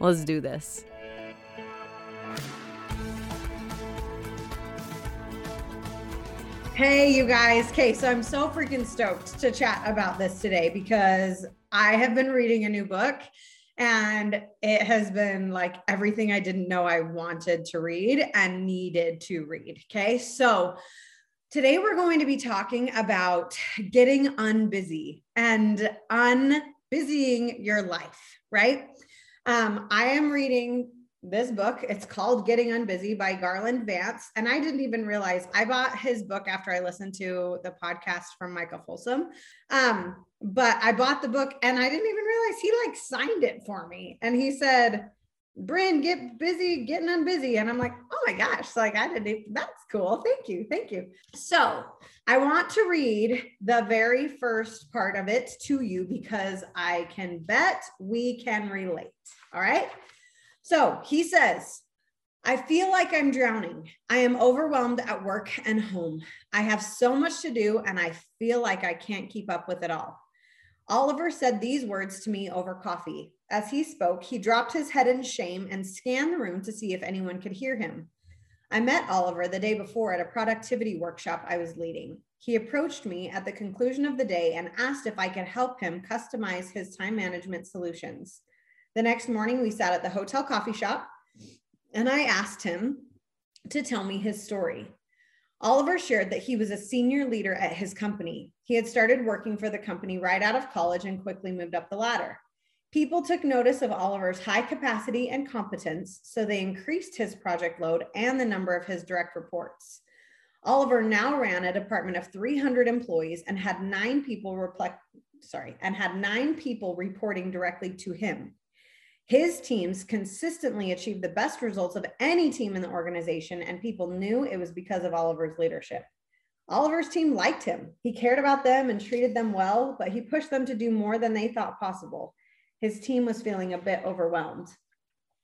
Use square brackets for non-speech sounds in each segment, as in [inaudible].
Let's do this. Hey, you guys. Okay, so I'm so freaking stoked to chat about this today because I have been reading a new book and it has been like everything I didn't know I wanted to read and needed to read. Okay, so today we're going to be talking about getting unbusy and unbusying your life, right? Um, I am reading this book. It's called Getting Unbusy by Garland Vance. And I didn't even realize I bought his book after I listened to the podcast from Michael Folsom. Um, but I bought the book and I didn't even realize he like signed it for me. And he said, Bryn, get busy, getting unbusy. And I'm like, oh my gosh, like I didn't, that's cool. Thank you. Thank you. So I want to read the very first part of it to you because I can bet we can relate. All right. So he says, I feel like I'm drowning. I am overwhelmed at work and home. I have so much to do and I feel like I can't keep up with it all. Oliver said these words to me over coffee. As he spoke, he dropped his head in shame and scanned the room to see if anyone could hear him. I met Oliver the day before at a productivity workshop I was leading. He approached me at the conclusion of the day and asked if I could help him customize his time management solutions. The next morning, we sat at the hotel coffee shop and I asked him to tell me his story. Oliver shared that he was a senior leader at his company. He had started working for the company right out of college and quickly moved up the ladder. People took notice of Oliver's high capacity and competence, so they increased his project load and the number of his direct reports. Oliver now ran a department of 300 employees and had nine people reflect, sorry, and had nine people reporting directly to him. His teams consistently achieved the best results of any team in the organization, and people knew it was because of Oliver's leadership. Oliver's team liked him. He cared about them and treated them well, but he pushed them to do more than they thought possible. His team was feeling a bit overwhelmed.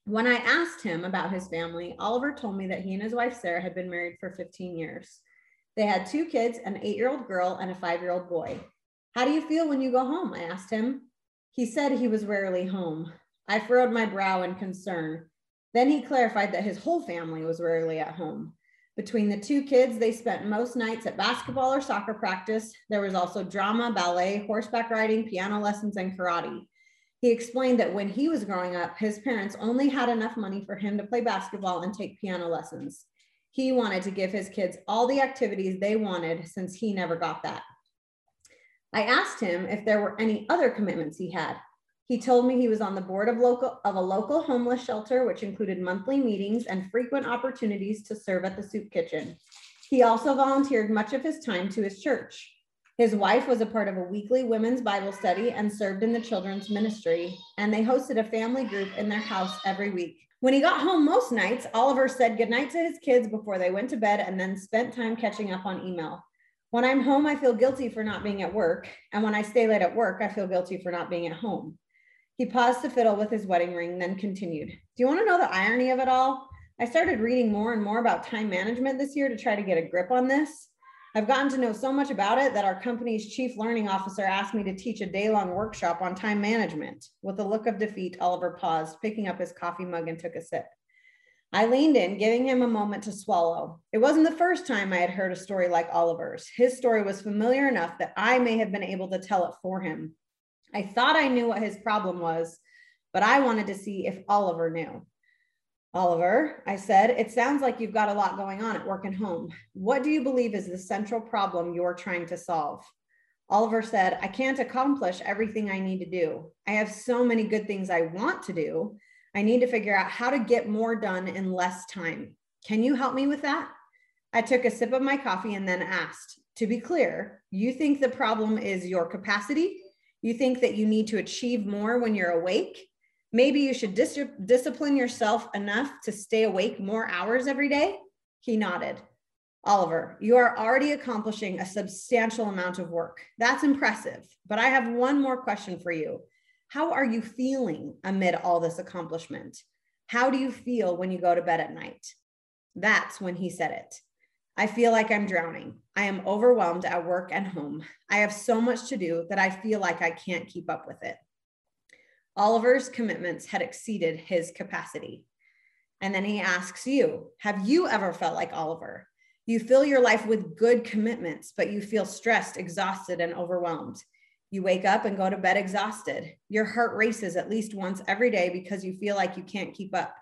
When I asked him about his family, Oliver told me that he and his wife Sarah had been married for 15 years. They had two kids, an eight year old girl and a five year old boy. How do you feel when you go home? I asked him. He said he was rarely home. I furrowed my brow in concern. Then he clarified that his whole family was rarely at home. Between the two kids, they spent most nights at basketball or soccer practice. There was also drama, ballet, horseback riding, piano lessons, and karate. He explained that when he was growing up, his parents only had enough money for him to play basketball and take piano lessons. He wanted to give his kids all the activities they wanted since he never got that. I asked him if there were any other commitments he had. He told me he was on the board of local of a local homeless shelter, which included monthly meetings and frequent opportunities to serve at the soup kitchen. He also volunteered much of his time to his church. His wife was a part of a weekly women's Bible study and served in the children's ministry, and they hosted a family group in their house every week. When he got home most nights, Oliver said goodnight to his kids before they went to bed and then spent time catching up on email. When I'm home, I feel guilty for not being at work, and when I stay late at work, I feel guilty for not being at home. He paused to fiddle with his wedding ring, then continued. Do you want to know the irony of it all? I started reading more and more about time management this year to try to get a grip on this. I've gotten to know so much about it that our company's chief learning officer asked me to teach a day long workshop on time management. With a look of defeat, Oliver paused, picking up his coffee mug and took a sip. I leaned in, giving him a moment to swallow. It wasn't the first time I had heard a story like Oliver's. His story was familiar enough that I may have been able to tell it for him. I thought I knew what his problem was, but I wanted to see if Oliver knew. Oliver, I said, it sounds like you've got a lot going on at work and home. What do you believe is the central problem you're trying to solve? Oliver said, I can't accomplish everything I need to do. I have so many good things I want to do. I need to figure out how to get more done in less time. Can you help me with that? I took a sip of my coffee and then asked, To be clear, you think the problem is your capacity? You think that you need to achieve more when you're awake? Maybe you should dis- discipline yourself enough to stay awake more hours every day. He nodded. Oliver, you are already accomplishing a substantial amount of work. That's impressive. But I have one more question for you. How are you feeling amid all this accomplishment? How do you feel when you go to bed at night? That's when he said it. I feel like I'm drowning. I am overwhelmed at work and home. I have so much to do that I feel like I can't keep up with it. Oliver's commitments had exceeded his capacity. And then he asks you Have you ever felt like Oliver? You fill your life with good commitments, but you feel stressed, exhausted, and overwhelmed. You wake up and go to bed exhausted. Your heart races at least once every day because you feel like you can't keep up.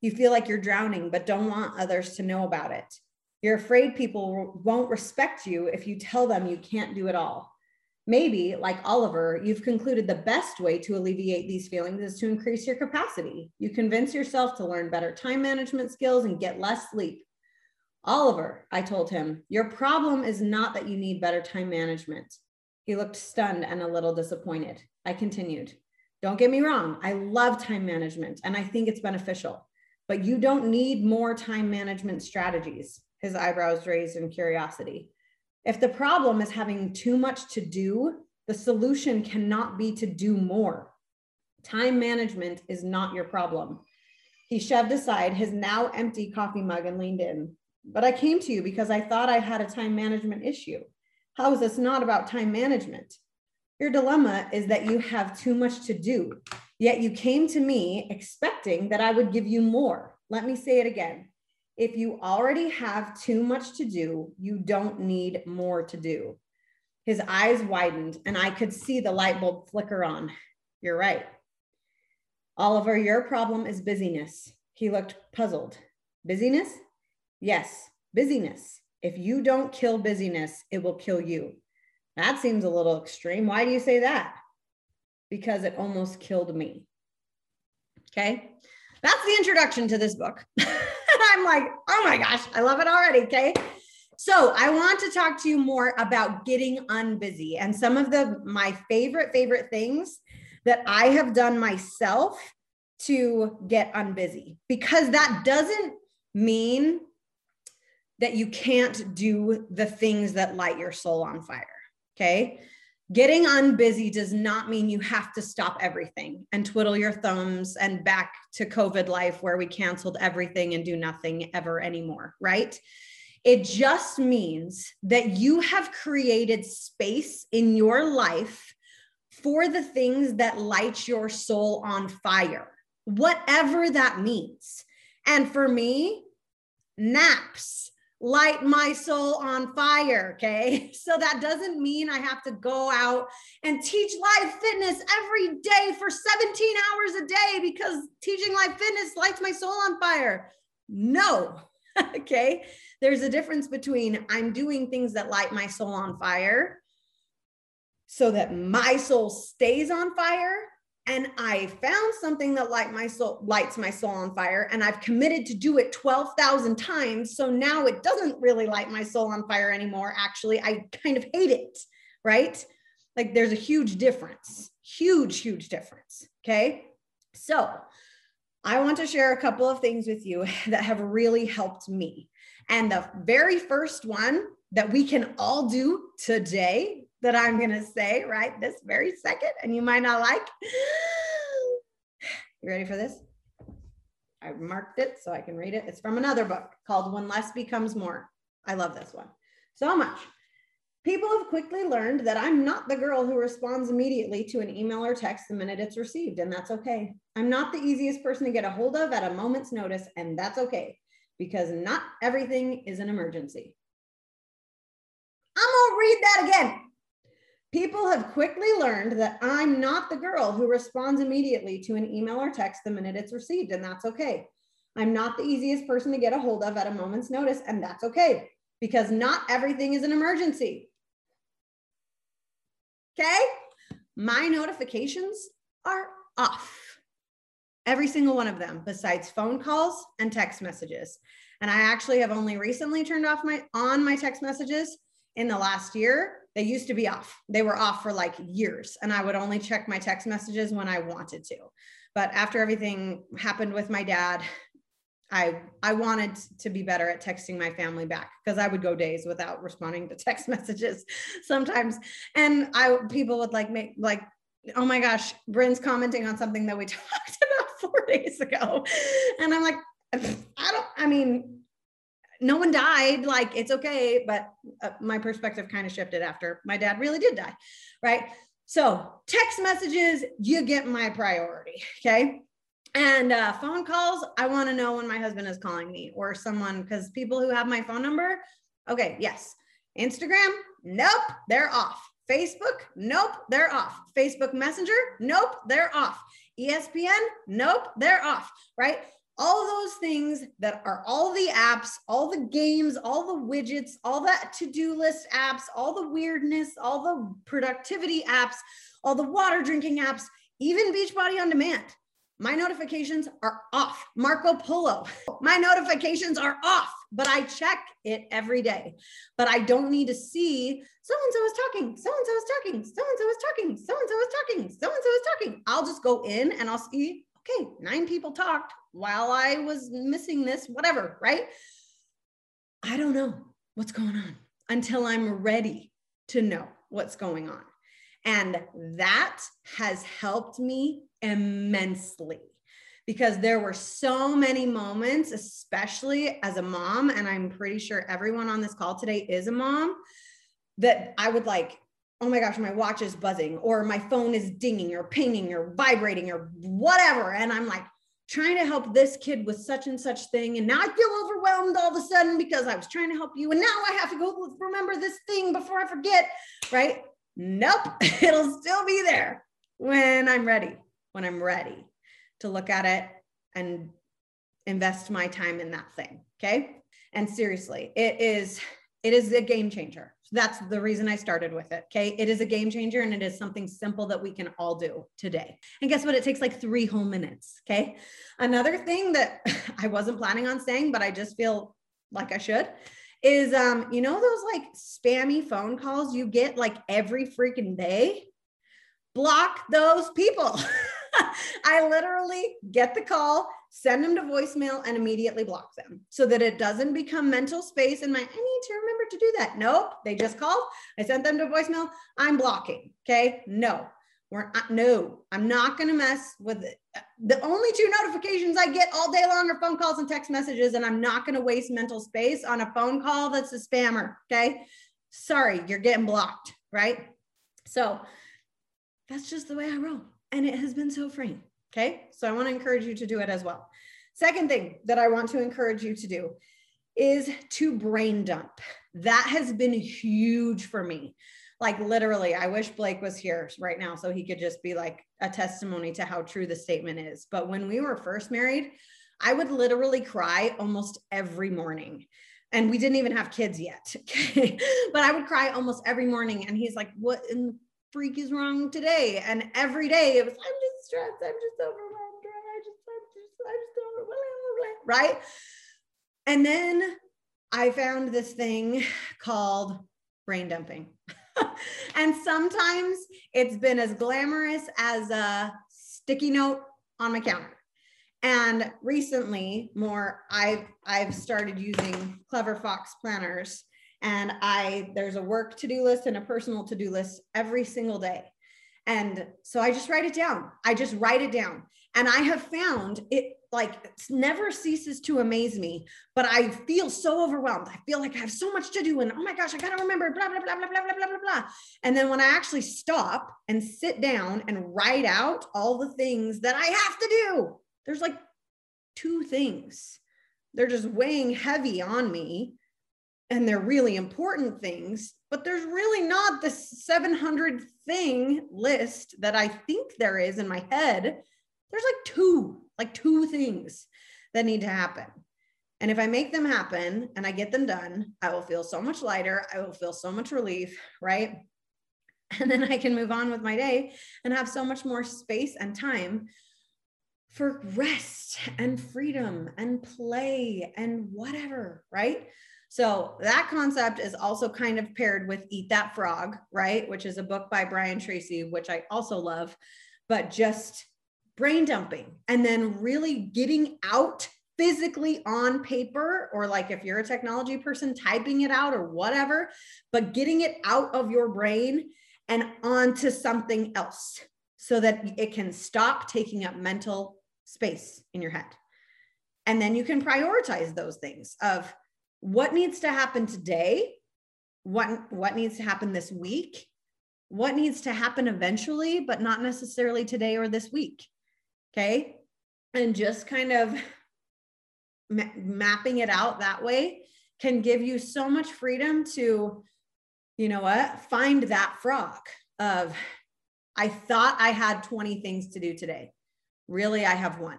You feel like you're drowning, but don't want others to know about it. You're afraid people won't respect you if you tell them you can't do it all. Maybe, like Oliver, you've concluded the best way to alleviate these feelings is to increase your capacity. You convince yourself to learn better time management skills and get less sleep. Oliver, I told him, your problem is not that you need better time management. He looked stunned and a little disappointed. I continued, Don't get me wrong, I love time management and I think it's beneficial, but you don't need more time management strategies. His eyebrows raised in curiosity. If the problem is having too much to do, the solution cannot be to do more. Time management is not your problem. He shoved aside his now empty coffee mug and leaned in. But I came to you because I thought I had a time management issue. How is this not about time management? Your dilemma is that you have too much to do, yet you came to me expecting that I would give you more. Let me say it again. If you already have too much to do, you don't need more to do. His eyes widened, and I could see the light bulb flicker on. You're right. Oliver, your problem is busyness. He looked puzzled. Busyness? Yes, busyness. If you don't kill busyness, it will kill you. That seems a little extreme. Why do you say that? Because it almost killed me. Okay. That's the introduction to this book. [laughs] I'm like, oh my gosh, I love it already. Okay. So I want to talk to you more about getting unbusy and some of the my favorite, favorite things that I have done myself to get unbusy because that doesn't mean that you can't do the things that light your soul on fire. Okay. Getting unbusy does not mean you have to stop everything and twiddle your thumbs and back to COVID life where we canceled everything and do nothing ever anymore, right? It just means that you have created space in your life for the things that light your soul on fire, whatever that means. And for me, naps light my soul on fire. Okay. [laughs] So that doesn't mean I have to go out and teach live fitness every day for 17 hours a day because teaching live fitness lights my soul on fire. No. [laughs] okay. There's a difference between I'm doing things that light my soul on fire so that my soul stays on fire and I found something that light my soul lights my soul on fire and I've committed to do it 12,000 times so now it doesn't really light my soul on fire anymore actually. I kind of hate it right? Like there's a huge difference huge huge difference okay? So I want to share a couple of things with you [laughs] that have really helped me. And the very first one that we can all do today that I'm going to say right this very second, and you might not like. [gasps] You ready for this? I've marked it so I can read it. It's from another book called When Less Becomes More. I love this one so much. People have quickly learned that I'm not the girl who responds immediately to an email or text the minute it's received, and that's okay. I'm not the easiest person to get a hold of at a moment's notice, and that's okay because not everything is an emergency. I'm gonna read that again. People have quickly learned that I'm not the girl who responds immediately to an email or text the minute it's received, and that's okay. I'm not the easiest person to get a hold of at a moment's notice, and that's okay because not everything is an emergency. Okay? My notifications are off. Every single one of them, besides phone calls and text messages. And I actually have only recently turned off my on my text messages in the last year, they used to be off. They were off for like years, and I would only check my text messages when I wanted to. But after everything happened with my dad, I I wanted to be better at texting my family back because I would go days without responding to [laughs] text messages sometimes. And I people would like make like, oh my gosh, Bryn's commenting on something that we [laughs] talked about four days ago. And I'm like, I don't, I mean, no one died. Like it's okay. But uh, my perspective kind of shifted after my dad really did die. Right. So text messages, you get my priority. Okay. And uh, phone calls, I want to know when my husband is calling me or someone, because people who have my phone number, okay, yes. Instagram, nope, they're off. Facebook, nope, they're off. Facebook Messenger, nope, they're off. ESPN, nope, they're off, right? All those things that are all the apps, all the games, all the widgets, all the to do list apps, all the weirdness, all the productivity apps, all the water drinking apps, even Beachbody on Demand my notifications are off. Marco Polo, my notifications are off, but I check it every day. But I don't need to see so and so is talking, so and so is talking, so and so is talking, so and so is talking, so and so is talking. I'll just go in and I'll see, okay, nine people talked while I was missing this, whatever, right? I don't know what's going on until I'm ready to know what's going on. And that has helped me immensely because there were so many moments, especially as a mom, and I'm pretty sure everyone on this call today is a mom, that I would like, oh my gosh, my watch is buzzing, or my phone is dinging, or pinging, or vibrating, or whatever. And I'm like, trying to help this kid with such and such thing. And now I feel overwhelmed all of a sudden because I was trying to help you. And now I have to go remember this thing before I forget, right? Nope, [laughs] it'll still be there when I'm ready when I'm ready to look at it and invest my time in that thing. Okay. And seriously, it is it is a game changer. That's the reason I started with it. Okay. It is a game changer and it is something simple that we can all do today. And guess what? It takes like three whole minutes. Okay. Another thing that [laughs] I wasn't planning on saying, but I just feel like I should is um, you know, those like spammy phone calls you get like every freaking day? Block those people. [laughs] I literally get the call, send them to voicemail, and immediately block them so that it doesn't become mental space in my, I need to remember to do that. Nope. They just called. I sent them to voicemail. I'm blocking. Okay. No, we're uh, no, I'm not going to mess with it. The only two notifications I get all day long are phone calls and text messages, and I'm not going to waste mental space on a phone call that's a spammer. Okay. Sorry, you're getting blocked. Right. So that's just the way I roll and it has been so freeing. Okay. So I want to encourage you to do it as well. Second thing that I want to encourage you to do is to brain dump. That has been huge for me. Like literally, I wish Blake was here right now so he could just be like a testimony to how true the statement is. But when we were first married, I would literally cry almost every morning. And we didn't even have kids yet. Okay. [laughs] but I would cry almost every morning. And he's like, What in the freak is wrong today? And every day it was, I'm just stressed. I'm just overwhelmed. I just, I'm just, I just overwhelmed. Right. And then I found this thing called brain dumping. [laughs] and sometimes it's been as glamorous as a sticky note on my counter. And recently, more I've I've started using Clever Fox planners and I there's a work to-do list and a personal to-do list every single day. And so I just write it down. I just write it down. And I have found it like never ceases to amaze me, but I feel so overwhelmed. I feel like I have so much to do. And oh my gosh, I got to remember blah, blah, blah, blah, blah, blah, blah, blah. And then when I actually stop and sit down and write out all the things that I have to do, there's like two things. They're just weighing heavy on me and they're really important things, but there's really not this 700 thing list that I think there is in my head. There's like two, like two things that need to happen. And if I make them happen and I get them done, I will feel so much lighter. I will feel so much relief, right? [laughs] And then I can move on with my day and have so much more space and time for rest and freedom and play and whatever, right? So that concept is also kind of paired with Eat That Frog, right? Which is a book by Brian Tracy, which I also love, but just brain dumping and then really getting out physically on paper or like if you're a technology person typing it out or whatever but getting it out of your brain and onto something else so that it can stop taking up mental space in your head and then you can prioritize those things of what needs to happen today what what needs to happen this week what needs to happen eventually but not necessarily today or this week okay? And just kind of ma- mapping it out that way can give you so much freedom to you know what find that frog of i thought i had 20 things to do today. Really i have one.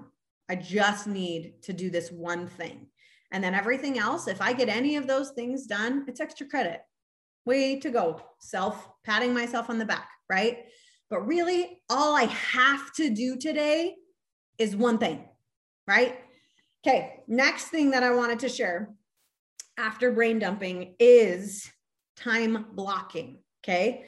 I just need to do this one thing and then everything else, if I get any of those things done, it's extra credit. Way to go. Self patting myself on the back, right? But really, all I have to do today is one thing, right? Okay, next thing that I wanted to share after brain dumping is time blocking. Okay,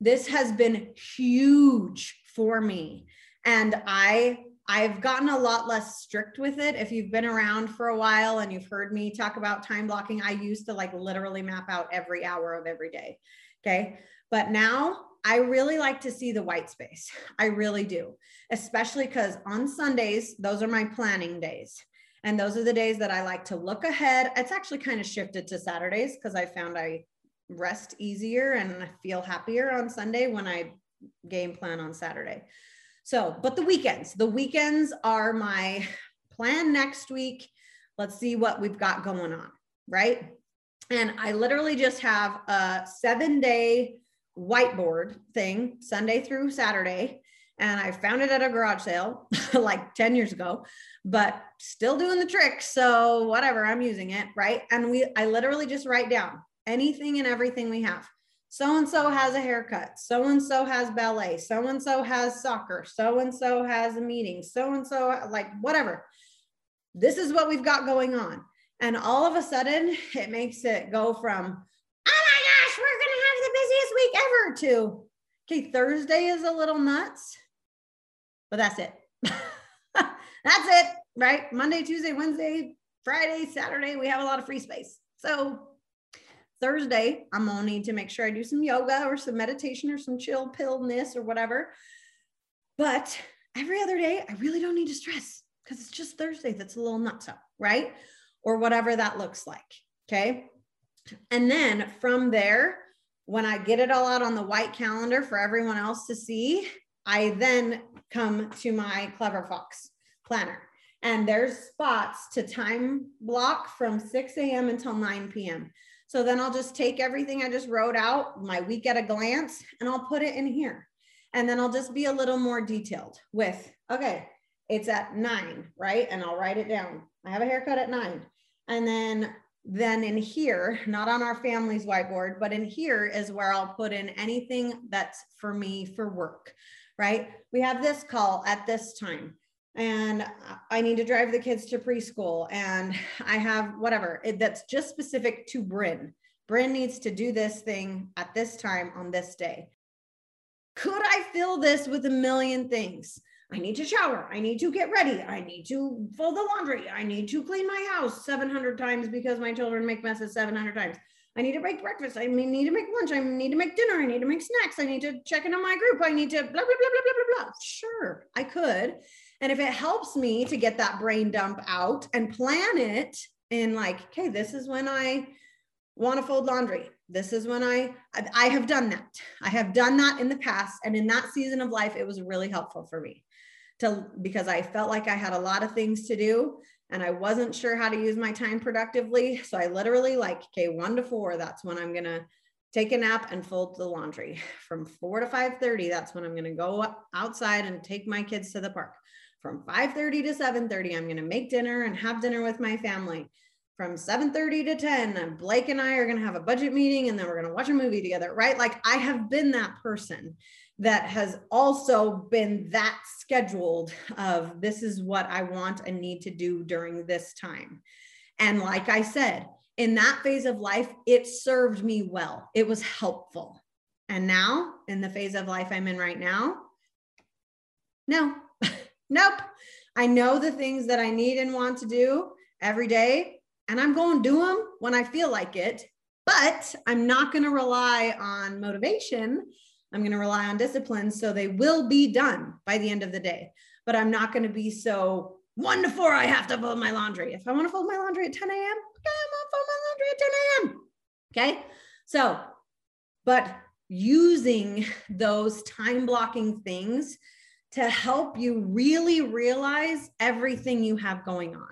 this has been huge for me. And I I've gotten a lot less strict with it. If you've been around for a while and you've heard me talk about time blocking, I used to like literally map out every hour of every day. Okay. But now I really like to see the white space. [laughs] I really do, especially because on Sundays, those are my planning days. And those are the days that I like to look ahead. It's actually kind of shifted to Saturdays because I found I rest easier and I feel happier on Sunday when I game plan on Saturday. So, but the weekends, the weekends are my plan next week. Let's see what we've got going on, right? And I literally just have a seven day whiteboard thing, Sunday through Saturday. And I found it at a garage sale [laughs] like 10 years ago, but still doing the trick. So, whatever, I'm using it, right? And we, I literally just write down anything and everything we have so and so has a haircut, so and so has ballet, so and so has soccer, so and so has a meeting, so and so, like whatever. This is what we've got going on. And all of a sudden, [laughs] it makes it go from, oh my gosh, we're going to have the busiest week ever to, okay, Thursday is a little nuts, but that's it. [laughs] that's it, right? Monday, Tuesday, Wednesday, Friday, Saturday, we have a lot of free space. So Thursday, I'm gonna need to make sure I do some yoga or some meditation or some chill pillness or whatever. But every other day, I really don't need to stress because it's just Thursday that's a little nuts up, right? Or whatever that looks like. Okay. And then from there, when I get it all out on the white calendar for everyone else to see, I then come to my Clever Fox planner. And there's spots to time block from 6 a.m. until 9 p.m. So then I'll just take everything I just wrote out, my week at a glance, and I'll put it in here. And then I'll just be a little more detailed with, okay, it's at nine, right? And I'll write it down. I have a haircut at nine. And then then in here, not on our family's whiteboard, but in here is where I'll put in anything that's for me for work, right? We have this call at this time and I need to drive the kids to preschool and I have whatever it, that's just specific to Bryn. Bryn needs to do this thing at this time on this day. Could I fill this with a million things? I need to shower. I need to get ready. I need to fold the laundry. I need to clean my house 700 times because my children make messes 700 times. I need to make breakfast. I need to make lunch. I need to make dinner. I need to make snacks. I need to check in on my group. I need to blah, blah, blah, blah, blah, blah, blah. Sure, I could. And if it helps me to get that brain dump out and plan it in like, okay, this is when I want to fold laundry. This is when I I have done that. I have done that in the past and in that season of life it was really helpful for me to because I felt like I had a lot of things to do and I wasn't sure how to use my time productively. So I literally like, okay, 1 to 4, that's when I'm going to take a nap and fold the laundry. [laughs] From 4 to 5:30, that's when I'm going to go outside and take my kids to the park from 5:30 to 7:30 I'm going to make dinner and have dinner with my family. From 7:30 to 10 Blake and I are going to have a budget meeting and then we're going to watch a movie together, right? Like I have been that person that has also been that scheduled of this is what I want and need to do during this time. And like I said, in that phase of life, it served me well. It was helpful. And now, in the phase of life I'm in right now, no, nope. I know the things that I need and want to do every day, and I'm going to do them when I feel like it. But I'm not going to rely on motivation. I'm going to rely on discipline. So they will be done by the end of the day. But I'm not going to be so one to four, I have to fold my laundry. If I want to fold my laundry at 10 a.m., okay, I'm going to fold my laundry at 10 a.m. Okay. So, but using [laughs] those time blocking things to help you really realize everything you have going on.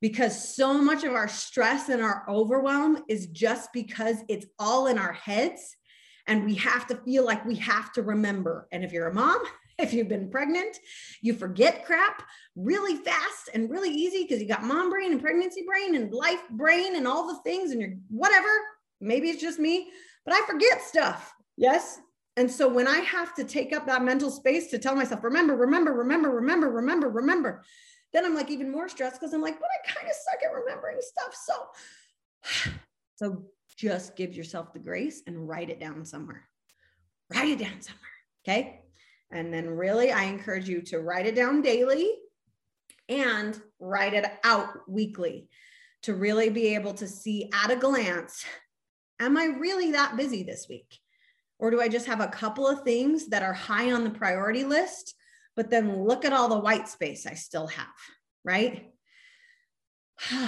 Because so much of our stress and our overwhelm is just because it's all in our heads and we have to feel like we have to remember. And if you're a mom, [laughs] if you've been pregnant, you forget crap really fast and really easy because you got mom brain and pregnancy brain and life brain and all the things and you're whatever. Maybe it's just me, but I forget stuff. Yes. And so when I have to take up that mental space to tell myself, remember, remember, remember, remember, remember, remember, then I'm like even more stressed because I'm like, but I kind of suck at remembering stuff. So, [sighs] so just give yourself the grace and write it down somewhere. Write it down somewhere. Okay. And then really, I encourage you to write it down daily and write it out weekly to really be able to see at a glance Am I really that busy this week? Or do I just have a couple of things that are high on the priority list, but then look at all the white space I still have, right? [sighs]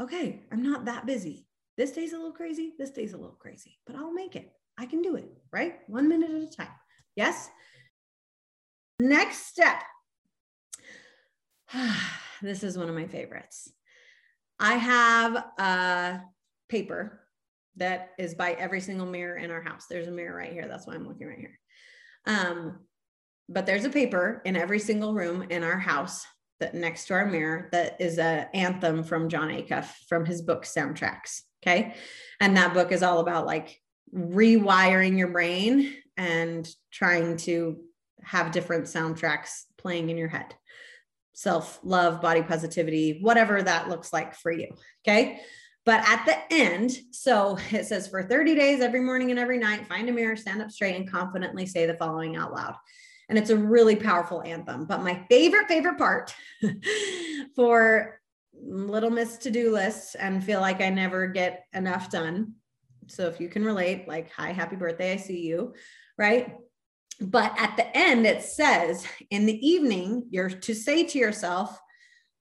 okay, I'm not that busy. This day's a little crazy. This day's a little crazy, but I'll make it. I can do it, right? One minute at a time. Yes. Next step. [sighs] this is one of my favorites. I have a paper that is by every single mirror in our house. There's a mirror right here. That's why I'm looking right here. Um, but there's a paper in every single room in our house that next to our mirror that is a anthem from Jon Acuff from his book Soundtracks. Okay. And that book is all about like rewiring your brain and trying to have different soundtracks playing in your head. Self love, body positivity, whatever that looks like for you. Okay. But at the end, so [laughs] it says for 30 days, every morning and every night, find a mirror, stand up straight, and confidently say the following out loud. And it's a really powerful anthem. But my favorite, favorite part [laughs] for little miss to do lists and feel like I never get enough done. So if you can relate, like, hi, happy birthday, I see you, right? But at the end, it says in the evening, you're to say to yourself,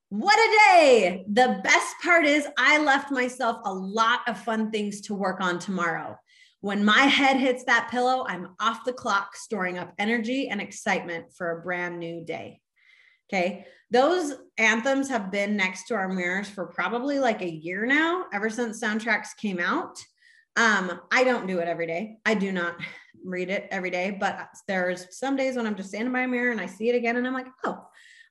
what a day. The best part is, I left myself a lot of fun things to work on tomorrow. When my head hits that pillow, I'm off the clock, storing up energy and excitement for a brand new day. Okay. Those anthems have been next to our mirrors for probably like a year now, ever since soundtracks came out. Um, I don't do it every day. I do not read it every day, but there's some days when I'm just standing by a mirror and I see it again and I'm like, oh,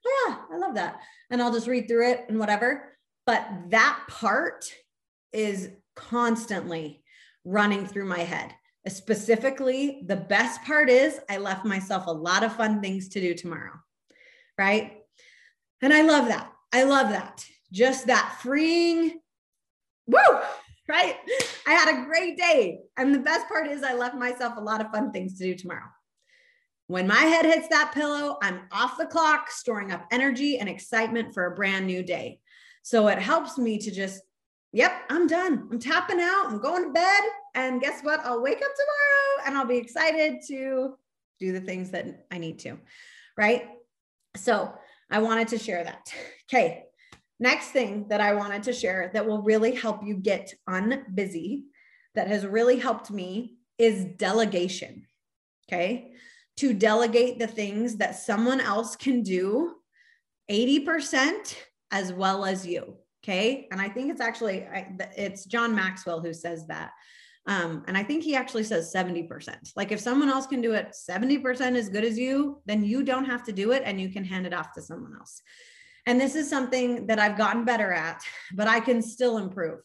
yeah, I love that. And I'll just read through it and whatever. But that part is constantly running through my head. Specifically, the best part is I left myself a lot of fun things to do tomorrow. Right. And I love that. I love that. Just that freeing, woo, right? I had a great day. And the best part is I left myself a lot of fun things to do tomorrow. When my head hits that pillow, I'm off the clock, storing up energy and excitement for a brand new day. So it helps me to just, yep, I'm done. I'm tapping out. I'm going to bed. And guess what? I'll wake up tomorrow and I'll be excited to do the things that I need to. Right. So I wanted to share that. [laughs] Okay. Next thing that I wanted to share that will really help you get unbusy, that has really helped me, is delegation. Okay to delegate the things that someone else can do 80% as well as you. Okay. And I think it's actually, it's John Maxwell who says that. Um, and I think he actually says 70%. Like if someone else can do it 70% as good as you, then you don't have to do it and you can hand it off to someone else. And this is something that I've gotten better at, but I can still improve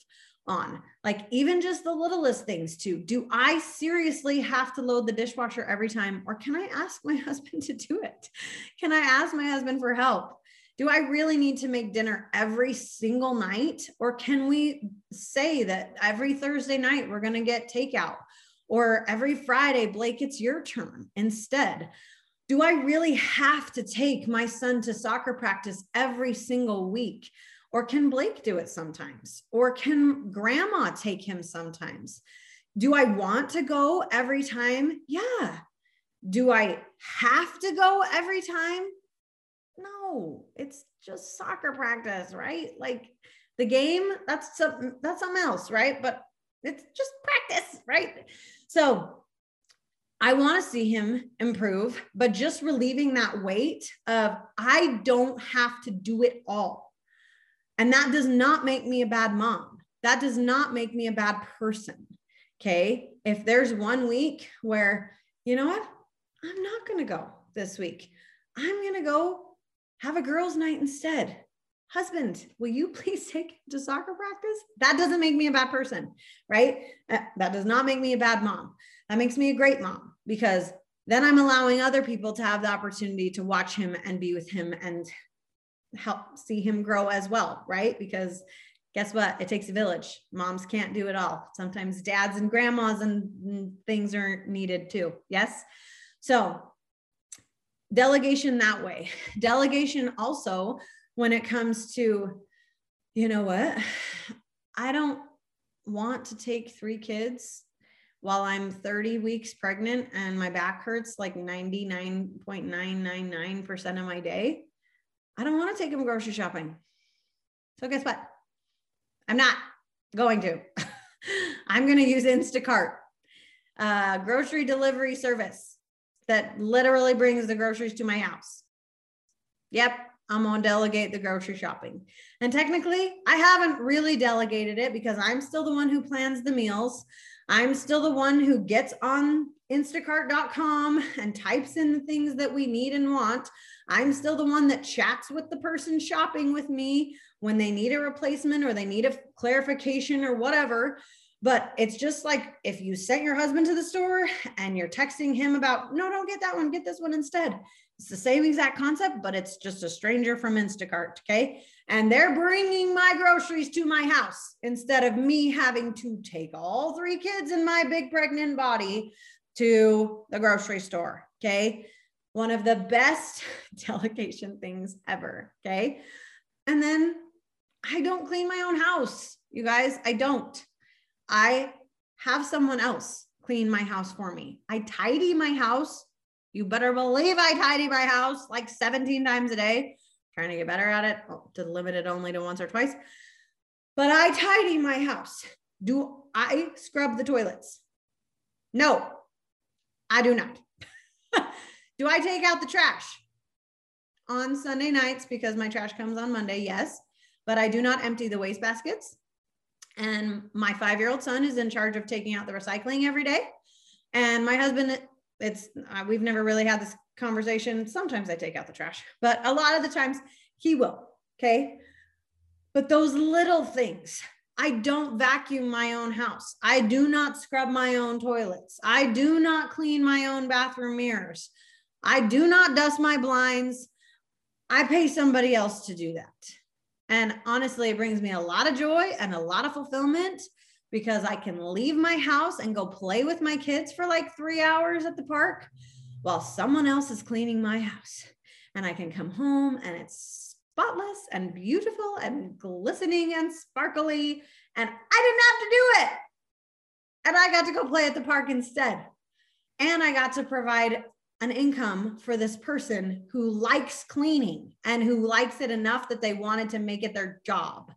on like even just the littlest things too do i seriously have to load the dishwasher every time or can i ask my [laughs] husband to do it can i ask my husband for help Do I really need to make dinner every single night? Or can we say that every Thursday night we're going to get takeout? Or every Friday, Blake, it's your turn instead? Do I really have to take my son to soccer practice every single week? Or can Blake do it sometimes? Or can grandma take him sometimes? Do I want to go every time? Yeah. Do I have to go every time? No, it's just soccer practice, right? Like the game, that's something that's something else, right? But it's just practice, right? So I want to see him improve, but just relieving that weight of I don't have to do it all. And that does not make me a bad mom. That does not make me a bad person. Okay. If there's one week where, you know what, I'm not going to go this week, I'm going to go have a girls' night instead. Husband, will you [laughs] please take to soccer practice? That doesn't make me a bad person, right? Uh, that does not make me a bad mom. That makes me a great mom because then I'm allowing other people to have the opportunity to watch him and be with him and help see him grow as well, right? Because guess what? It takes a village. Moms can't do it all. Sometimes dads and grandmas and things are needed too. Yes. So, delegation that way. [laughs] Delegation also when it comes to, you know what? [sighs] I don't want to take three kids while I'm 30 weeks pregnant and my back hurts like 99.999% of my day. I don't want to take them grocery shopping. So, guess what? I'm not going to. [laughs] I'm going to use Instacart, uh, grocery delivery service that literally brings the groceries to my house. Yep, I'm going to delegate the grocery shopping. And technically, I haven't really delegated it because I'm still the one who plans the meals. I'm still the one who gets on instacart.com and types in the things that we need and want. I'm still the one that chats with the person shopping with me when they need a replacement or they need a clarification or whatever. But it's just like if you sent your husband to the store and you're texting him about, no, don't get that one, get this one instead. It's the same exact concept, but it's just a stranger from Instacart. Okay. And they're bringing my groceries to my house instead of me having to take all three kids in my big pregnant body to the grocery store. Okay. One of the best [laughs] delegation things ever. Okay. And then I don't clean my own house. You guys, I don't. I have someone else clean my house for me. I tidy my house. You better believe I tidy my house like 17 times a day. Trying to get better at it oh, to limit it only to once or twice. But I tidy my house. Do I scrub the toilets? No, I do not. [laughs] do I take out the trash on Sunday nights because my trash comes on Monday? Yes, but I do not empty the waste baskets. And my five year old son is in charge of taking out the recycling every day. And my husband, it's, uh, we've never really had this conversation. Sometimes I take out the trash, but a lot of the times he will. Okay. But those little things, I don't vacuum my own house. I do not scrub my own toilets. I do not clean my own bathroom mirrors. I do not dust my blinds. I pay somebody else to do that. And honestly, it brings me a lot of joy and a lot of fulfillment because I can leave my house and go play with my kids for like three hours at the park while someone else is cleaning my house. And I can come home and it's spotless and beautiful and glistening and sparkly. And I didn't have to do it. And I got to go play at the park instead. And I got to provide an income for this person who likes cleaning and who likes it enough that they wanted to make it their job.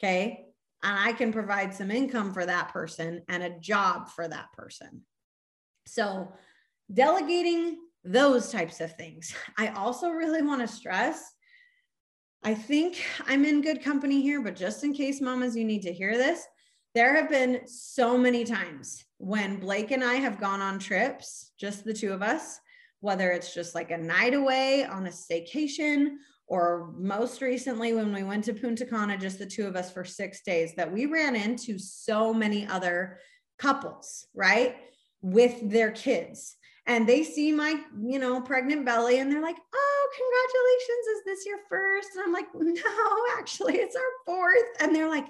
Okay. And I can provide some income for that person and a job for that person. So, delegating those types of things. I also really want to stress I think I'm in good company here, but just in case, mamas, you need to hear this. There have been so many times when Blake and I have gone on trips, just the two of us, whether it's just like a night away on a staycation, or most recently when we went to Punta Cana, just the two of us for six days, that we ran into so many other couples, right? With their kids and they see my, you know, pregnant belly and they're like, oh, congratulations. Is this your first? And I'm like, no, actually, it's our fourth. And they're like,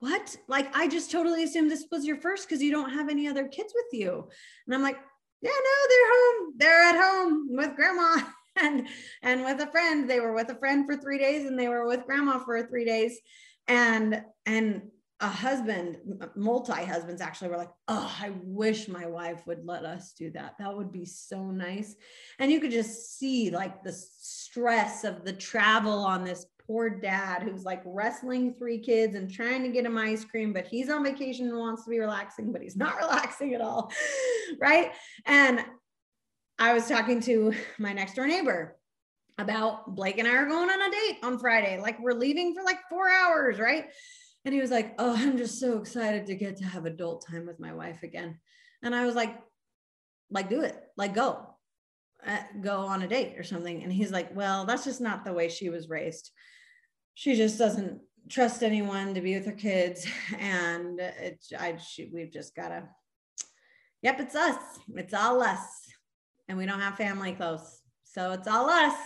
what? Like, I just totally assumed this was your first because you don't have any other kids with you. And I'm like, yeah, no, they're home. They're at home with grandma [laughs] and and with a friend. They were with a friend for three days and they were with grandma for three days. And and a husband, multi husbands actually were like, Oh, I wish my wife would let us do that. That would be so nice. And you could just see like the stress of the travel on this poor dad who's like wrestling three kids and trying to get him ice cream, but he's on vacation and wants to be relaxing, but he's [laughs] not relaxing at all. [laughs] Right. And I was talking to my next door neighbor about Blake and I are going on a date on Friday. Like we're leaving for like four hours. Right. And he was like, Oh, I'm just so excited to get to have adult time with my wife again. And I was like, like, do it, like, go, uh, go on a date or something. And he's like, Well, that's just not the way she was raised. She just doesn't trust anyone to be with her kids. [laughs] And it, I, she, we've just got to, yep, it's us. It's all us. And we don't have family close. So it's all us.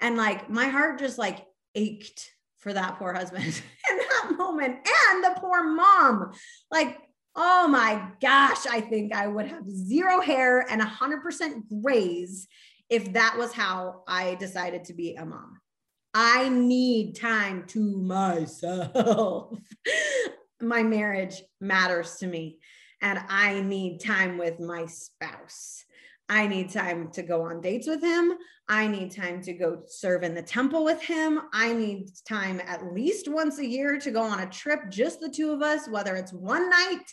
And like, my heart just like ached for that poor husband [laughs] in [laughs] moment and the poor mom. Like, oh my gosh, I think I would have zero hair and 100% grays if that was how I decided to be a mom. I need time to myself. [laughs] my marriage matters to me, and I need time with my spouse. I need time to go on dates with him. I need time to go serve in the temple with him. I need time at least once a year to go on a trip, just the two of us, whether it's one night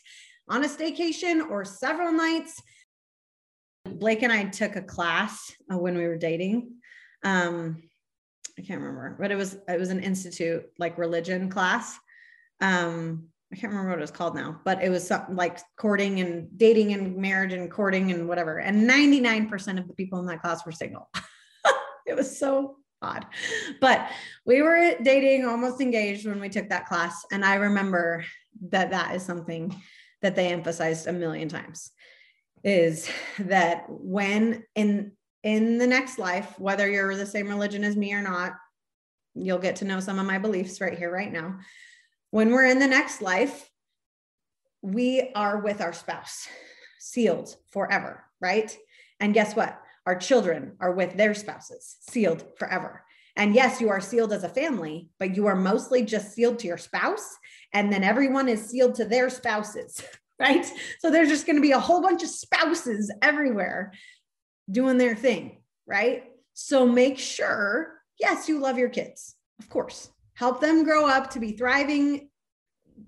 on a staycation or several nights. Blake and I took a class uh, when we were dating. Um, I can't remember, but it was it was an institute like religion class. Um, I can't remember what it was called now, but it was something like courting and dating and marriage and courting and whatever. And 99% of the people in that class were single. [laughs] it was so odd. But we were dating, almost engaged when we took that class. And I remember that that is something that they emphasized a million times is that when in in the next life, whether you're the same religion as me or not, you'll get to know some of my beliefs right here, right now when we're in the next life, we are with our spouse, sealed forever, right? And guess what? Our children are with their spouses, sealed forever. And yes, you are sealed as a family, but you are mostly just sealed to your spouse. And then everyone is sealed to their spouses, [laughs] right? So there's just going to be a whole bunch of spouses everywhere doing their thing, right? So make sure, yes, you love your kids, of course help them grow up to be thriving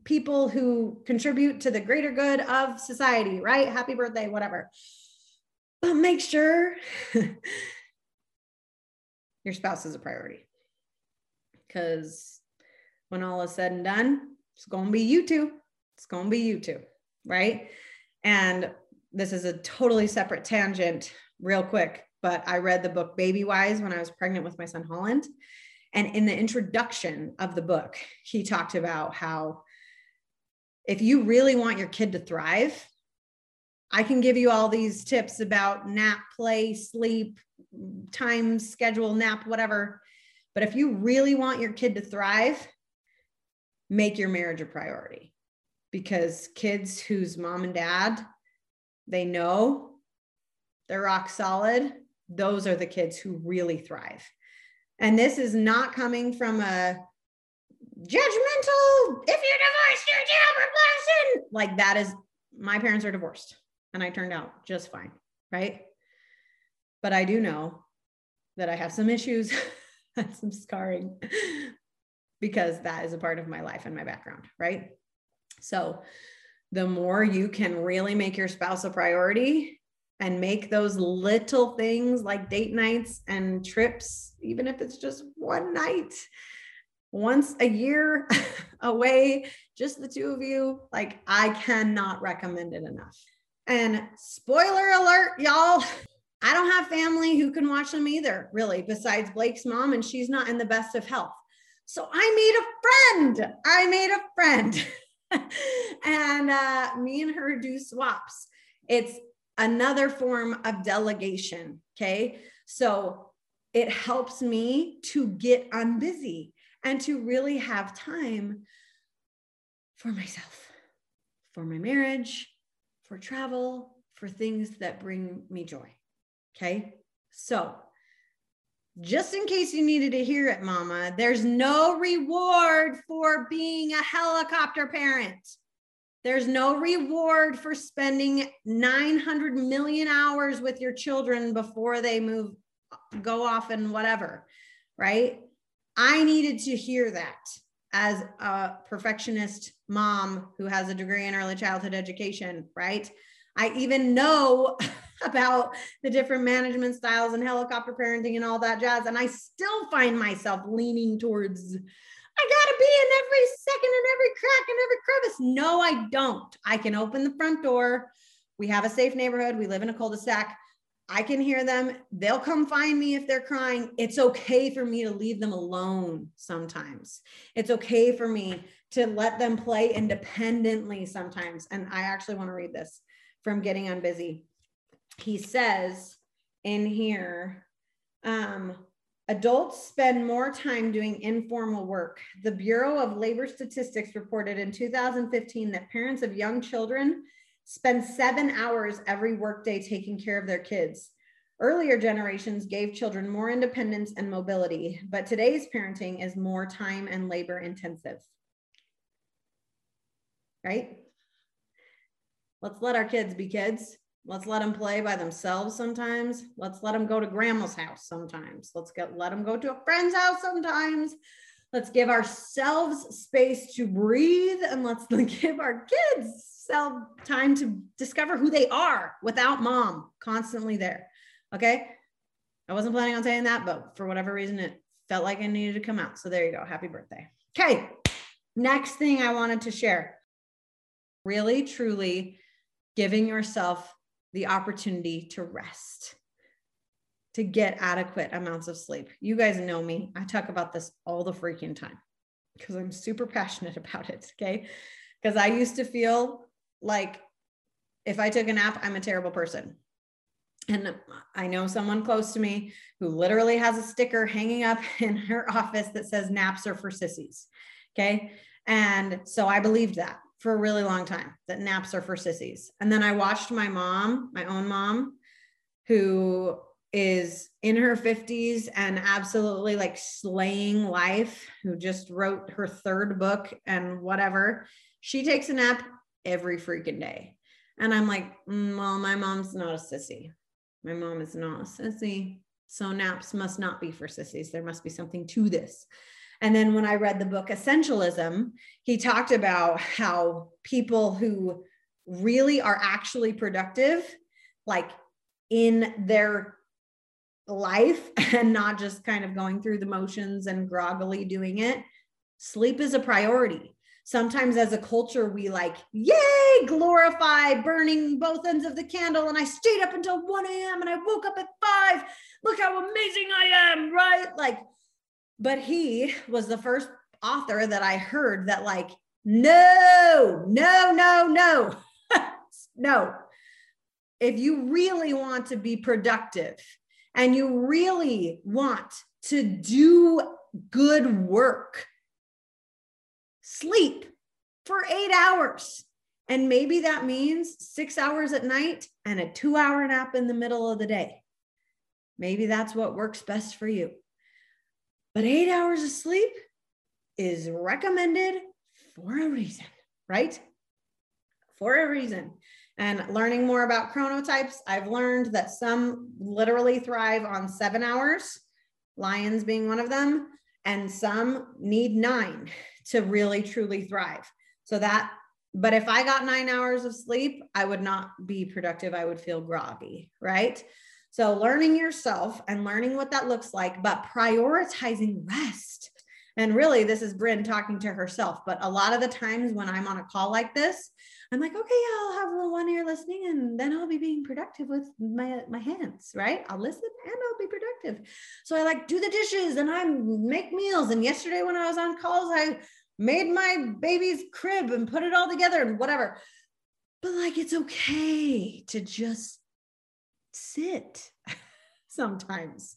people who contribute to the greater good of society, right? Happy birthday, whatever. But make sure [laughs] your spouse is a priority. Because when all is said and done, it's going to be you two. It's going to be you two, right? And this is a totally separate tangent, real quick, but I read the book Babywise when I was pregnant with my son Holland. And in the introduction of the book, he talked about how if you really want your kid to thrive, I can give you all these tips about nap, play, sleep, time, schedule, nap, whatever. But if you really want your kid to thrive, make your marriage a priority because kids whose mom and dad they know they're rock solid, those are the kids who really thrive. And this is not coming from a judgmental, if you're divorced, you're a terrible person. Like that is, my parents are divorced and I turned out just fine. Right. But I do know that I have some issues [laughs] some scarring because that is a part of my life and my background. Right. So the more you can really make your spouse a priority and make those little things like date nights and trips, even if it's just one night, once a year [laughs] away, just the two of you. Like, I cannot recommend it enough. And spoiler alert, y'all, [laughs] I don't have family who can watch them either, really, besides Blake's mom, and she's not in the best of health. So I made a friend. I made a friend. [laughs] and uh, me and her do swaps. It's another form of delegation. Okay. So it helps me to get unbusy and to really have time for myself, for my marriage, for travel, for things that bring me joy. Okay. So, just in case you needed to hear it, mama, there's no reward for being a helicopter parent. There's no reward for spending 900 million hours with your children before they move, go off and whatever, right? I needed to hear that as a perfectionist mom who has a degree in early childhood education, right? I even know [laughs] about the different management styles and helicopter parenting and all that jazz. And I still find myself leaning towards, I gotta be in every second and every crack and every crevice. No, I don't. I can open the front door. We have a safe neighborhood. We live in a cul de sac. I can hear them. They'll come find me if they're crying. It's okay for me to leave them alone sometimes. It's okay for me to let them play independently sometimes. And I actually want to read this from Getting Unbusy. He says in here, um, adults spend more time doing informal work. The Bureau of Labor Statistics reported in 2015 that parents of young children spend seven hours every workday taking care of their kids. Earlier generations gave children more independence and mobility, but today's parenting is more time and labor intensive. Right? Let's let our kids be kids. Let's let them play by themselves sometimes. Let's let them go to grandma's house sometimes. Let's get let them go to a friend's house sometimes. Let's give ourselves space to breathe and let's [laughs] give our kids self time to discover who they are without mom constantly there. Okay. I wasn't planning on saying that, but for whatever reason, it felt like I needed to come out. So there you go. Happy birthday. Okay. Next thing I wanted to share really, truly giving yourself the opportunity to rest to get adequate amounts of sleep. You guys know me. I talk about this all the freaking time because I'm super passionate [laughs] about it. Okay. Because I used to feel like if I took a nap, I'm a terrible person. And I know someone close to me who literally has a sticker hanging up [laughs] in her office that says naps are for sissies. Okay. And so I believed that for a really long time that naps are for sissies. And then I watched my mom, my own mom, who is in her 50s and absolutely like slaying life, who just wrote her third book and whatever. She takes a nap every freaking day. And I'm like, mm, well, my mom's not a sissy. My mom is not a sissy. So naps must not be for sissies. There must be something to this. And then when I read the book Essentialism, he talked about how people who really are actually productive, like in their life [laughs] and not just kind of going through the motions and groggily doing it, sleep is a priority. Sometimes as a culture, we like, yay, glorify burning both ends of the candle. And I stayed up until 1 a.m. and I woke up at five. Look how amazing I am, right? Like, but he was the first author that I heard that, like, no, no, no, no, [laughs] no. If you really want to be productive, and you really want to do good work, sleep for eight hours. And maybe that means six hours at night and a two hour nap in the middle of the day. Maybe that's what works best for you. But eight hours of sleep is recommended for a reason, right? For a reason and learning more about chronotypes, I've learned that some literally thrive on seven hours, lions being one of them, and some need nine [laughs] to really truly thrive. So that, but if I got nine hours of sleep, I would not be productive. I would feel groggy, right? So learning yourself and learning what that looks like, but prioritizing rest. And really, this is Bryn talking to herself. But a lot of the times when I'm on a call like this, I'm like, okay, I'll have the one ear listening and then I'll be being productive with my my hands, right? I'll listen and I'll be productive. So I like do the dishes and I make meals. And yesterday when I was on calls, I made my baby's crib and put it all together and whatever. But like it's okay to just sit [laughs] sometimes.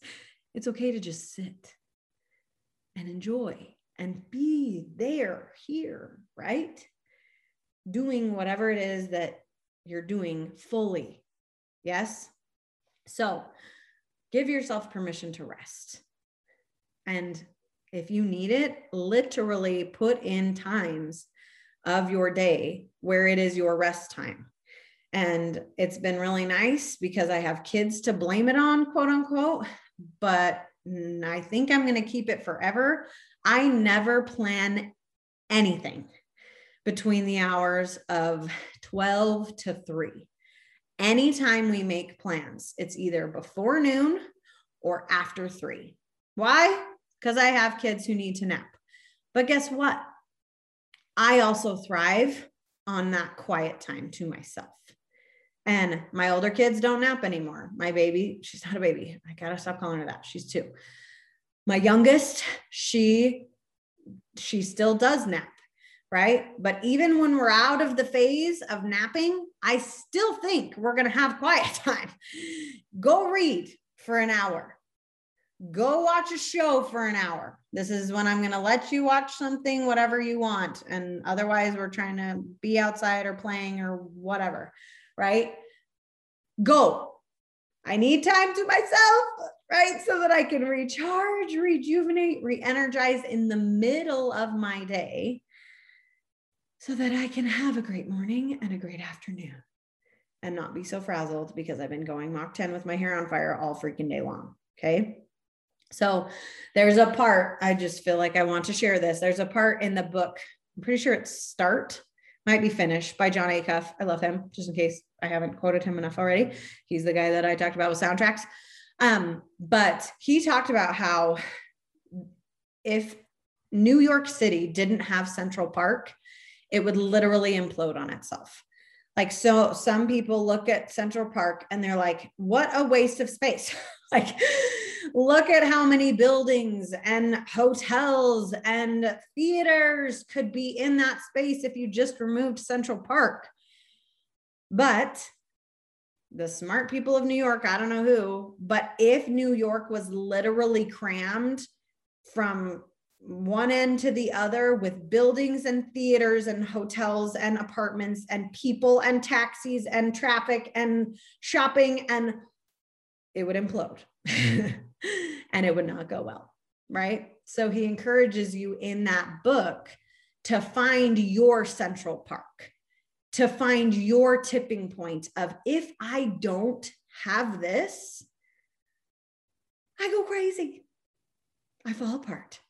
It's okay to just sit and enjoy and be there, here, right? Doing whatever it is that you're doing fully. Yes? So give yourself permission to rest. And if you need it, literally put in times of your day where it is your rest time. And it's been really nice because I have kids to blame it on, quote unquote, but I think I'm going to keep it forever. I never plan anything between the hours of 12 to 3. Anytime we make plans, it's either before noon or after 3. Why? Because I have kids who need to nap. But guess what? I also thrive on that quiet time to myself. And my older kids don't nap anymore. My baby, she's not a baby. I gotta stop calling her that. She's two. My youngest, she she still does nap, right? But even when we're out of the phase of napping, I still think we're gonna have quiet [laughs] time. Go read for an hour. Go watch a show for an hour. This is when I'm going to let you watch something, whatever you want. And otherwise, we're trying to be outside or playing or whatever right? Go. I need time to myself, right? So that I can recharge, rejuvenate, re energize in the middle of my day so that I can have a great morning and a great afternoon and not be so frazzled because I've been going Mach 10 with my hair on fire all freaking day long. Okay. So there's a part, I just feel like I want to share this. There's a part in the book, I'm pretty sure it's Start might be finished by Jon Acuff. I love him, just in case I haven't quoted him enough already. He's the guy that I talked about with soundtracks. Um, but he talked about how if New York City didn't have Central Park, it would literally implode on itself. Like, so some people look at Central Park and they're like, what a waste of space. [laughs] like, look at how many buildings and hotels and theaters could be in that space if you just removed Central Park. But the smart people of New York, I don't know who, but if New York was literally crammed from one end to the other with buildings and theaters and hotels and apartments and people and taxis and traffic and shopping and it would implode mm-hmm. [laughs] and it would not go well right so he encourages you in that book to find your central park to find your tipping point of if i don't have this i go crazy i fall apart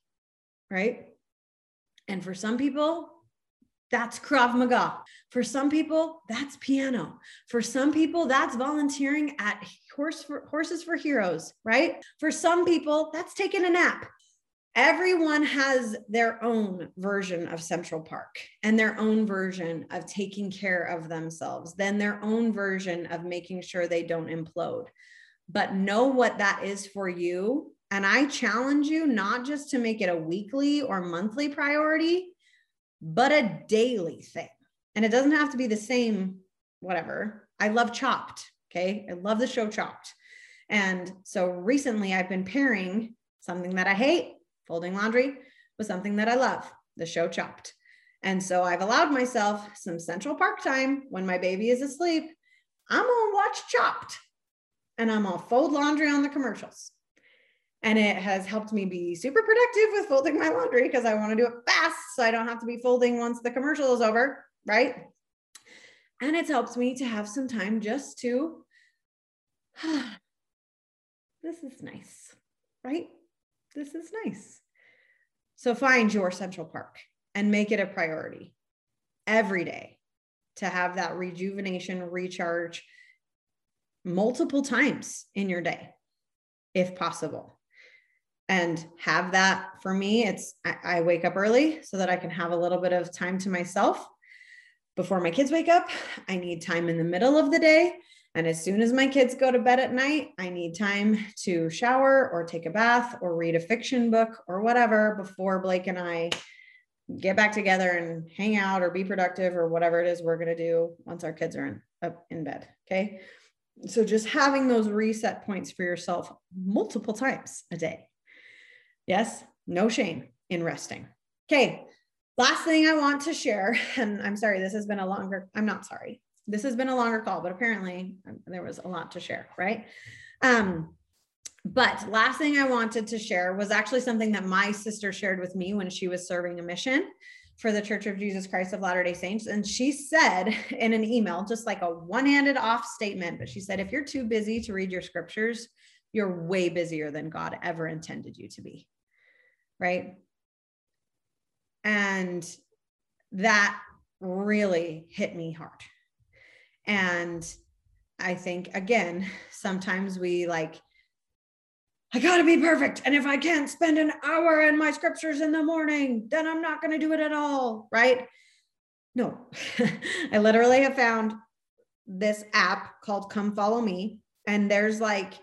right? And for some people, that's Krav Maga. For some people, that's piano. For some people, that's volunteering at Horse for, Horses for Heroes, right? For some people, that's taking a nap. Everyone has their own version of Central Park and their own version of taking care of themselves, then their own version of making sure they don't implode. But know what that is for you and I challenge you not just to make it a weekly or monthly priority, but a daily thing. And it doesn't have to be the same, whatever. I love Chopped. Okay. I love the show Chopped. And so recently I've been pairing something that I hate, folding laundry, with something that I love, the show Chopped. And so I've allowed myself some Central Park time when my baby is asleep. I'm going to watch Chopped and I'm going to fold laundry on the commercials. And it has helped me be super productive with folding my laundry because I want to do it fast so I don't have to be folding once the commercial is over. Right. And it's helped me to have some time just to, [sighs] this is nice. Right. This is nice. So find your Central Park and make it a priority every day to have that rejuvenation, recharge multiple times in your day, if possible and have that for me it's I, I, wake up early so that i can have a little bit of time to myself before my kids wake up i need time in the middle of the day and as soon as my kids go to bed at night i need time to shower or take a bath or read a fiction book or whatever before blake and i get back together and hang out or be productive or whatever it is we're going to do once our kids are in, up in bed okay So just having those reset points for yourself multiple times a day. Yes, no shame in resting. Okay. Last thing I want to share, [laughs] and I'm sorry, this has been a longer, I'm not sorry. This has been a longer call, but apparently um, there was a lot to share, right? Um, but last thing I wanted to share was actually something that my sister shared with me when she was serving a mission for the Church of Jesus Christ of Latter day Saints. And she said [laughs] in an email, just like a one handed off statement, but she said, if you're too busy to read your scriptures, you're way busier than God ever intended you to be. Right. And that really hit me hard. And I think, again, sometimes we like, I got to be perfect. And if I can't spend an hour in my scriptures in the morning, then I'm not going to do it at all. Right. No, [laughs] I literally have found this app called Come Follow Me. And there's like,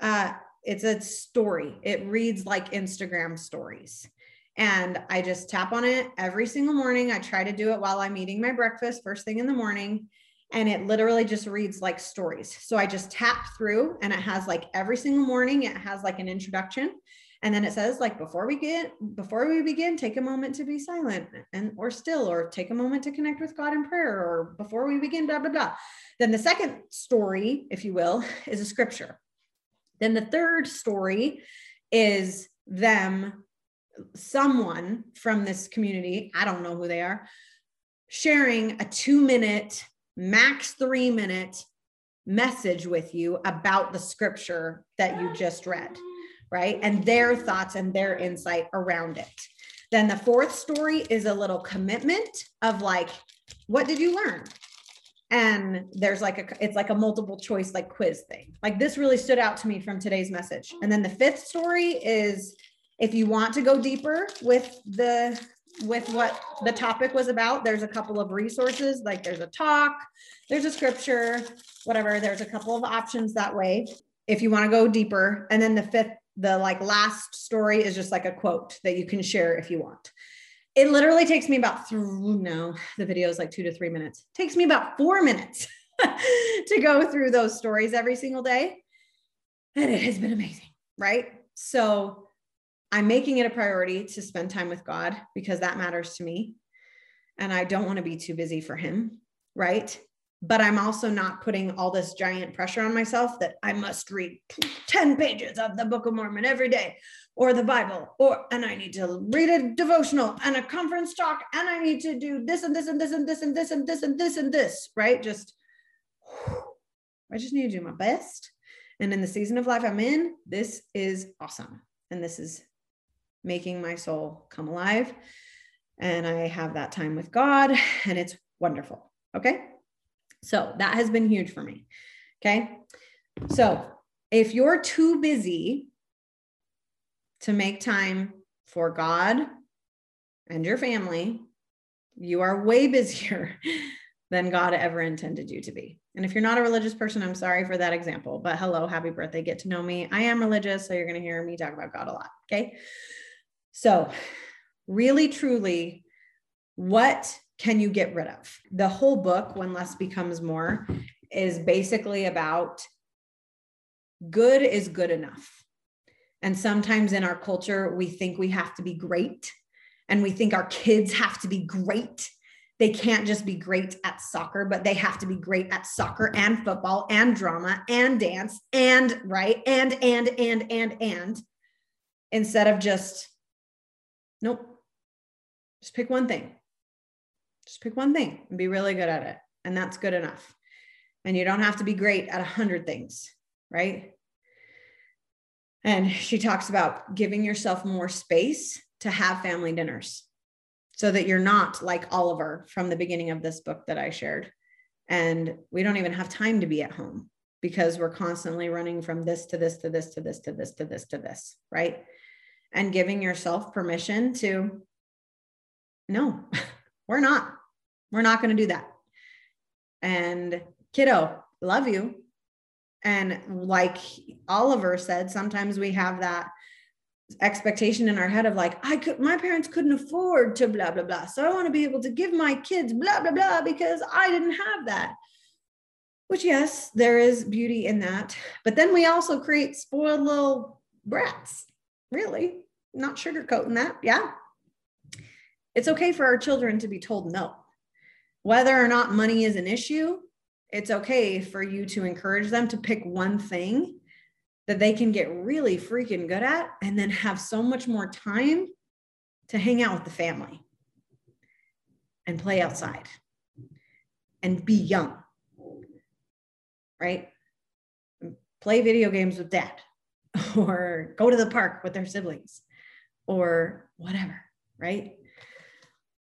uh, it's a story. It reads like Instagram stories. And I just tap on it every single morning. I try to do it while I'm eating my breakfast first thing in the morning and it literally just reads like stories. So I just tap through and it has like every single morning, it has like an introduction. And then it says like before we get before we begin, take a moment to be silent and or still or take a moment to connect with God in prayer or before we begin, blah, blah, blah. Then the second story, if you will, [laughs] is a scripture. Then the third story is them, someone from this community, I don't know who they are, sharing a two minute max three minute message with you about the scripture that you just read, right? And their thoughts and their insight around it. Then the fourth story is a little commitment of like, what did you learn? And there's like a, it's like a multiple choice, like quiz thing. Like this really stood out to me from today's message. And then the fifth story is if you want to go deeper with the with what the topic was about. There's a couple of resources, like there's a talk, there's a scripture, whatever. There's a couple of options that way if you want to go deeper. And then the fifth, the like last story is just like a quote that you can share if you want. It literally takes me about through no, the video is like two to three minutes. It takes me about four minutes [laughs] to go through those stories every single day. And it has been amazing, right? So I'm making it a priority to spend time with God because that matters to me. And I don't want to be too busy for Him. Right. But I'm also not putting all this giant pressure on myself that I must read 10 pages of the Book of Mormon every day or the Bible, or, and I need to read a devotional and a conference talk, and I need to do this and this and this and this and this and this and this and this, right? Just, [sighs] I just need to do my best. And in the season of life I'm in, this is awesome. And this is making my soul come alive. And I have that time with God, and it's wonderful. Okay. So that has been huge for me. Okay. So if you're too busy to make time for God and your family, you are way [laughs] busier than God ever intended you to be. And if you're not a religious person, I'm sorry for that example, but hello, happy birthday, get to know me. I am religious, so you're going to hear me talk about God a lot. Okay. So, really, truly, what can you get rid of? The whole book, When Less Becomes More, is basically about good is good enough. And sometimes in our culture, we think we have to be great and we think our kids have to be great. They can't just be great at soccer, but they have to be great at soccer and football and drama and dance and right and, and, and, and, and, instead of just Nope. Just pick one thing. Just pick one thing and be really good at it. And that's good enough. And you don't have to be great at a hundred things, right? And she talks about giving yourself more space to have family dinners so that you're not like Oliver from the beginning of this book that I shared. And we don't even have time to be at home because we're constantly running from this to this to this to this to this to this to this, right? And giving yourself permission to no, [laughs] we're not. We're not going to do that. And kiddo, love you. And like Oliver said, sometimes we have that expectation in our head of like, I could, my parents couldn't afford to blah, blah, blah. So I want to be able to give my kids blah, blah, blah because I didn't have that. Which, yes, there is beauty in that. But then we also create spoiled little brats. Really, not sugarcoating that. Yeah. It's okay for our children to be told no. Whether or not money is an issue, it's okay for you to encourage them to pick one thing that they can get really freaking good at and then have so much more time to hang out with the family and play outside and be young, right? Play video games with dad [laughs] or go to the park with their siblings or whatever, right?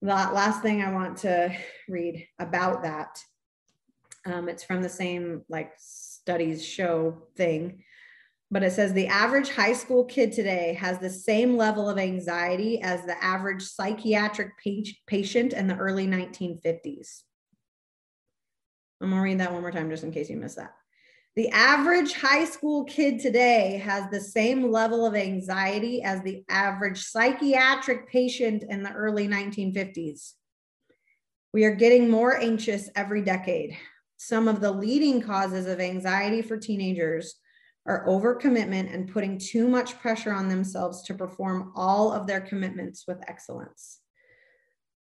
That last thing I want to read about that. Um, it's from the same like studies show thing but it says the average high school kid today has the same level of anxiety as the average psychiatric patient in the early 1950s. I'm gonna read that one more time just in case you missed that. The average high school kid today has the same level of anxiety as the average psychiatric patient in the early 1950s. We are getting more anxious every decade. Some of the leading causes of anxiety for teenagers are overcommitment and putting too much pressure on themselves to perform all of their commitments with excellence.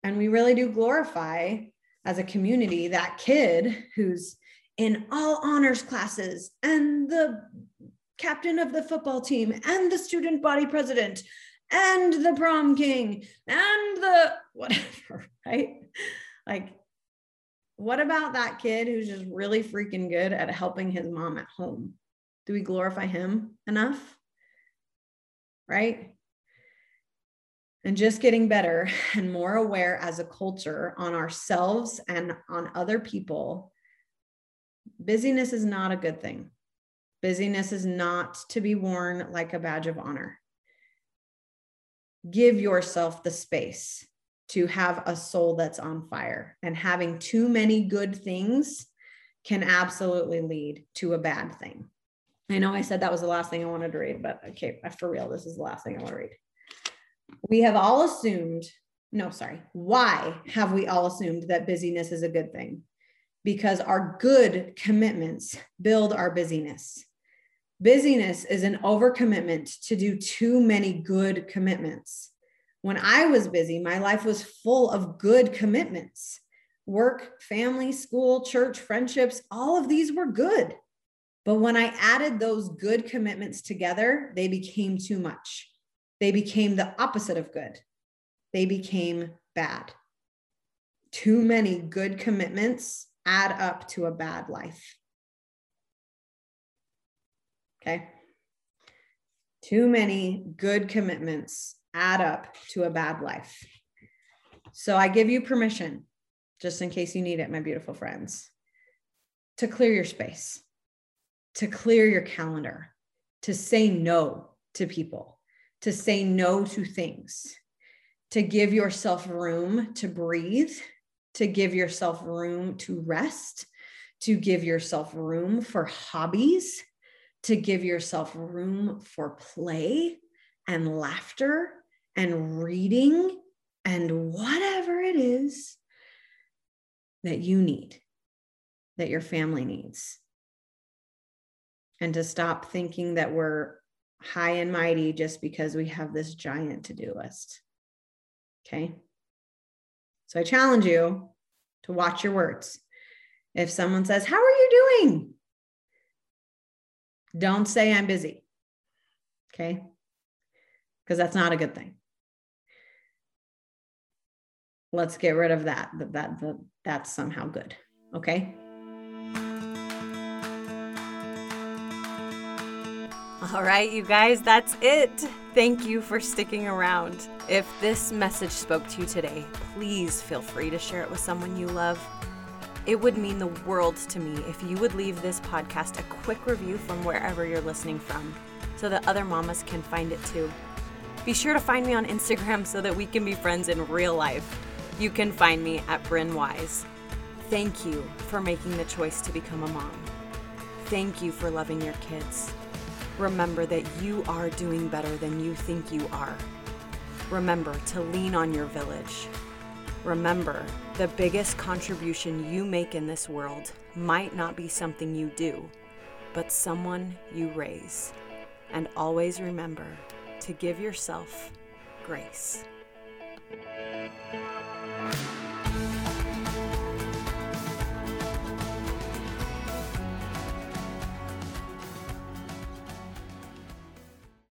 And we really do glorify as a community that kid who's in all honors classes and the captain of the football team and the student body president and the prom king and the whatever, [laughs] right? Like, what about that kid who's just really freaking good at helping his mom at home? Do we glorify him enough? Right? And just getting better [laughs] and more aware as a culture on ourselves and on other people. Busyness is not a good thing. Busyness is not to be worn like a badge of honor. Give yourself the space to have a soul that's on fire, and having too many good things can absolutely lead to a bad thing. I know I said that was the last thing I wanted to read, but okay, for real, this is the last thing I want to read. We have all assumed, no, sorry, why have we all assumed that busyness is a good thing? Because our good commitments build our busyness. Busyness is an overcommitment to do too many good commitments. When I was busy, my life was full of good commitments work, family, school, church, friendships, all of these were good. But when I added those good commitments together, they became too much. They became the opposite of good. They became bad. Too many good commitments add up to a bad life. Okay. Too many good commitments add up to a bad life. So I give you permission, just in case you need it, my beautiful friends, to clear your space to clear your calendar, to say no to people, to say no to things, to give yourself room to breathe, to give yourself room to rest, to give yourself room for hobbies, to give yourself room for play and laughter and reading and whatever it is that you need, that your family needs and to stop thinking that we're high and mighty just because we have this giant to do list. Okay. So I challenge you to watch your words. If someone says, How are you doing? Don't say I'm busy. Okay. Because that's not a good thing. Let's get rid of that. That, that, that that's somehow good. Okay. All right, you guys, that's it. Thank you for sticking around. If this message spoke to you today, please feel free to share it with someone you love. It would mean the world to me if you would leave this podcast a quick review from wherever you're listening from so that other mamas can find it too. Be sure to find me on Instagram so that we can be friends in real life. You can find me at Bryn Wise. Thank you for making the choice to become a mom. Thank you for loving your kids. Remember that you are doing better than you think you are. Remember to lean on your village. Remember, the biggest contribution you make in this world might not be something you do, but someone you raise. And always remember to give yourself grace.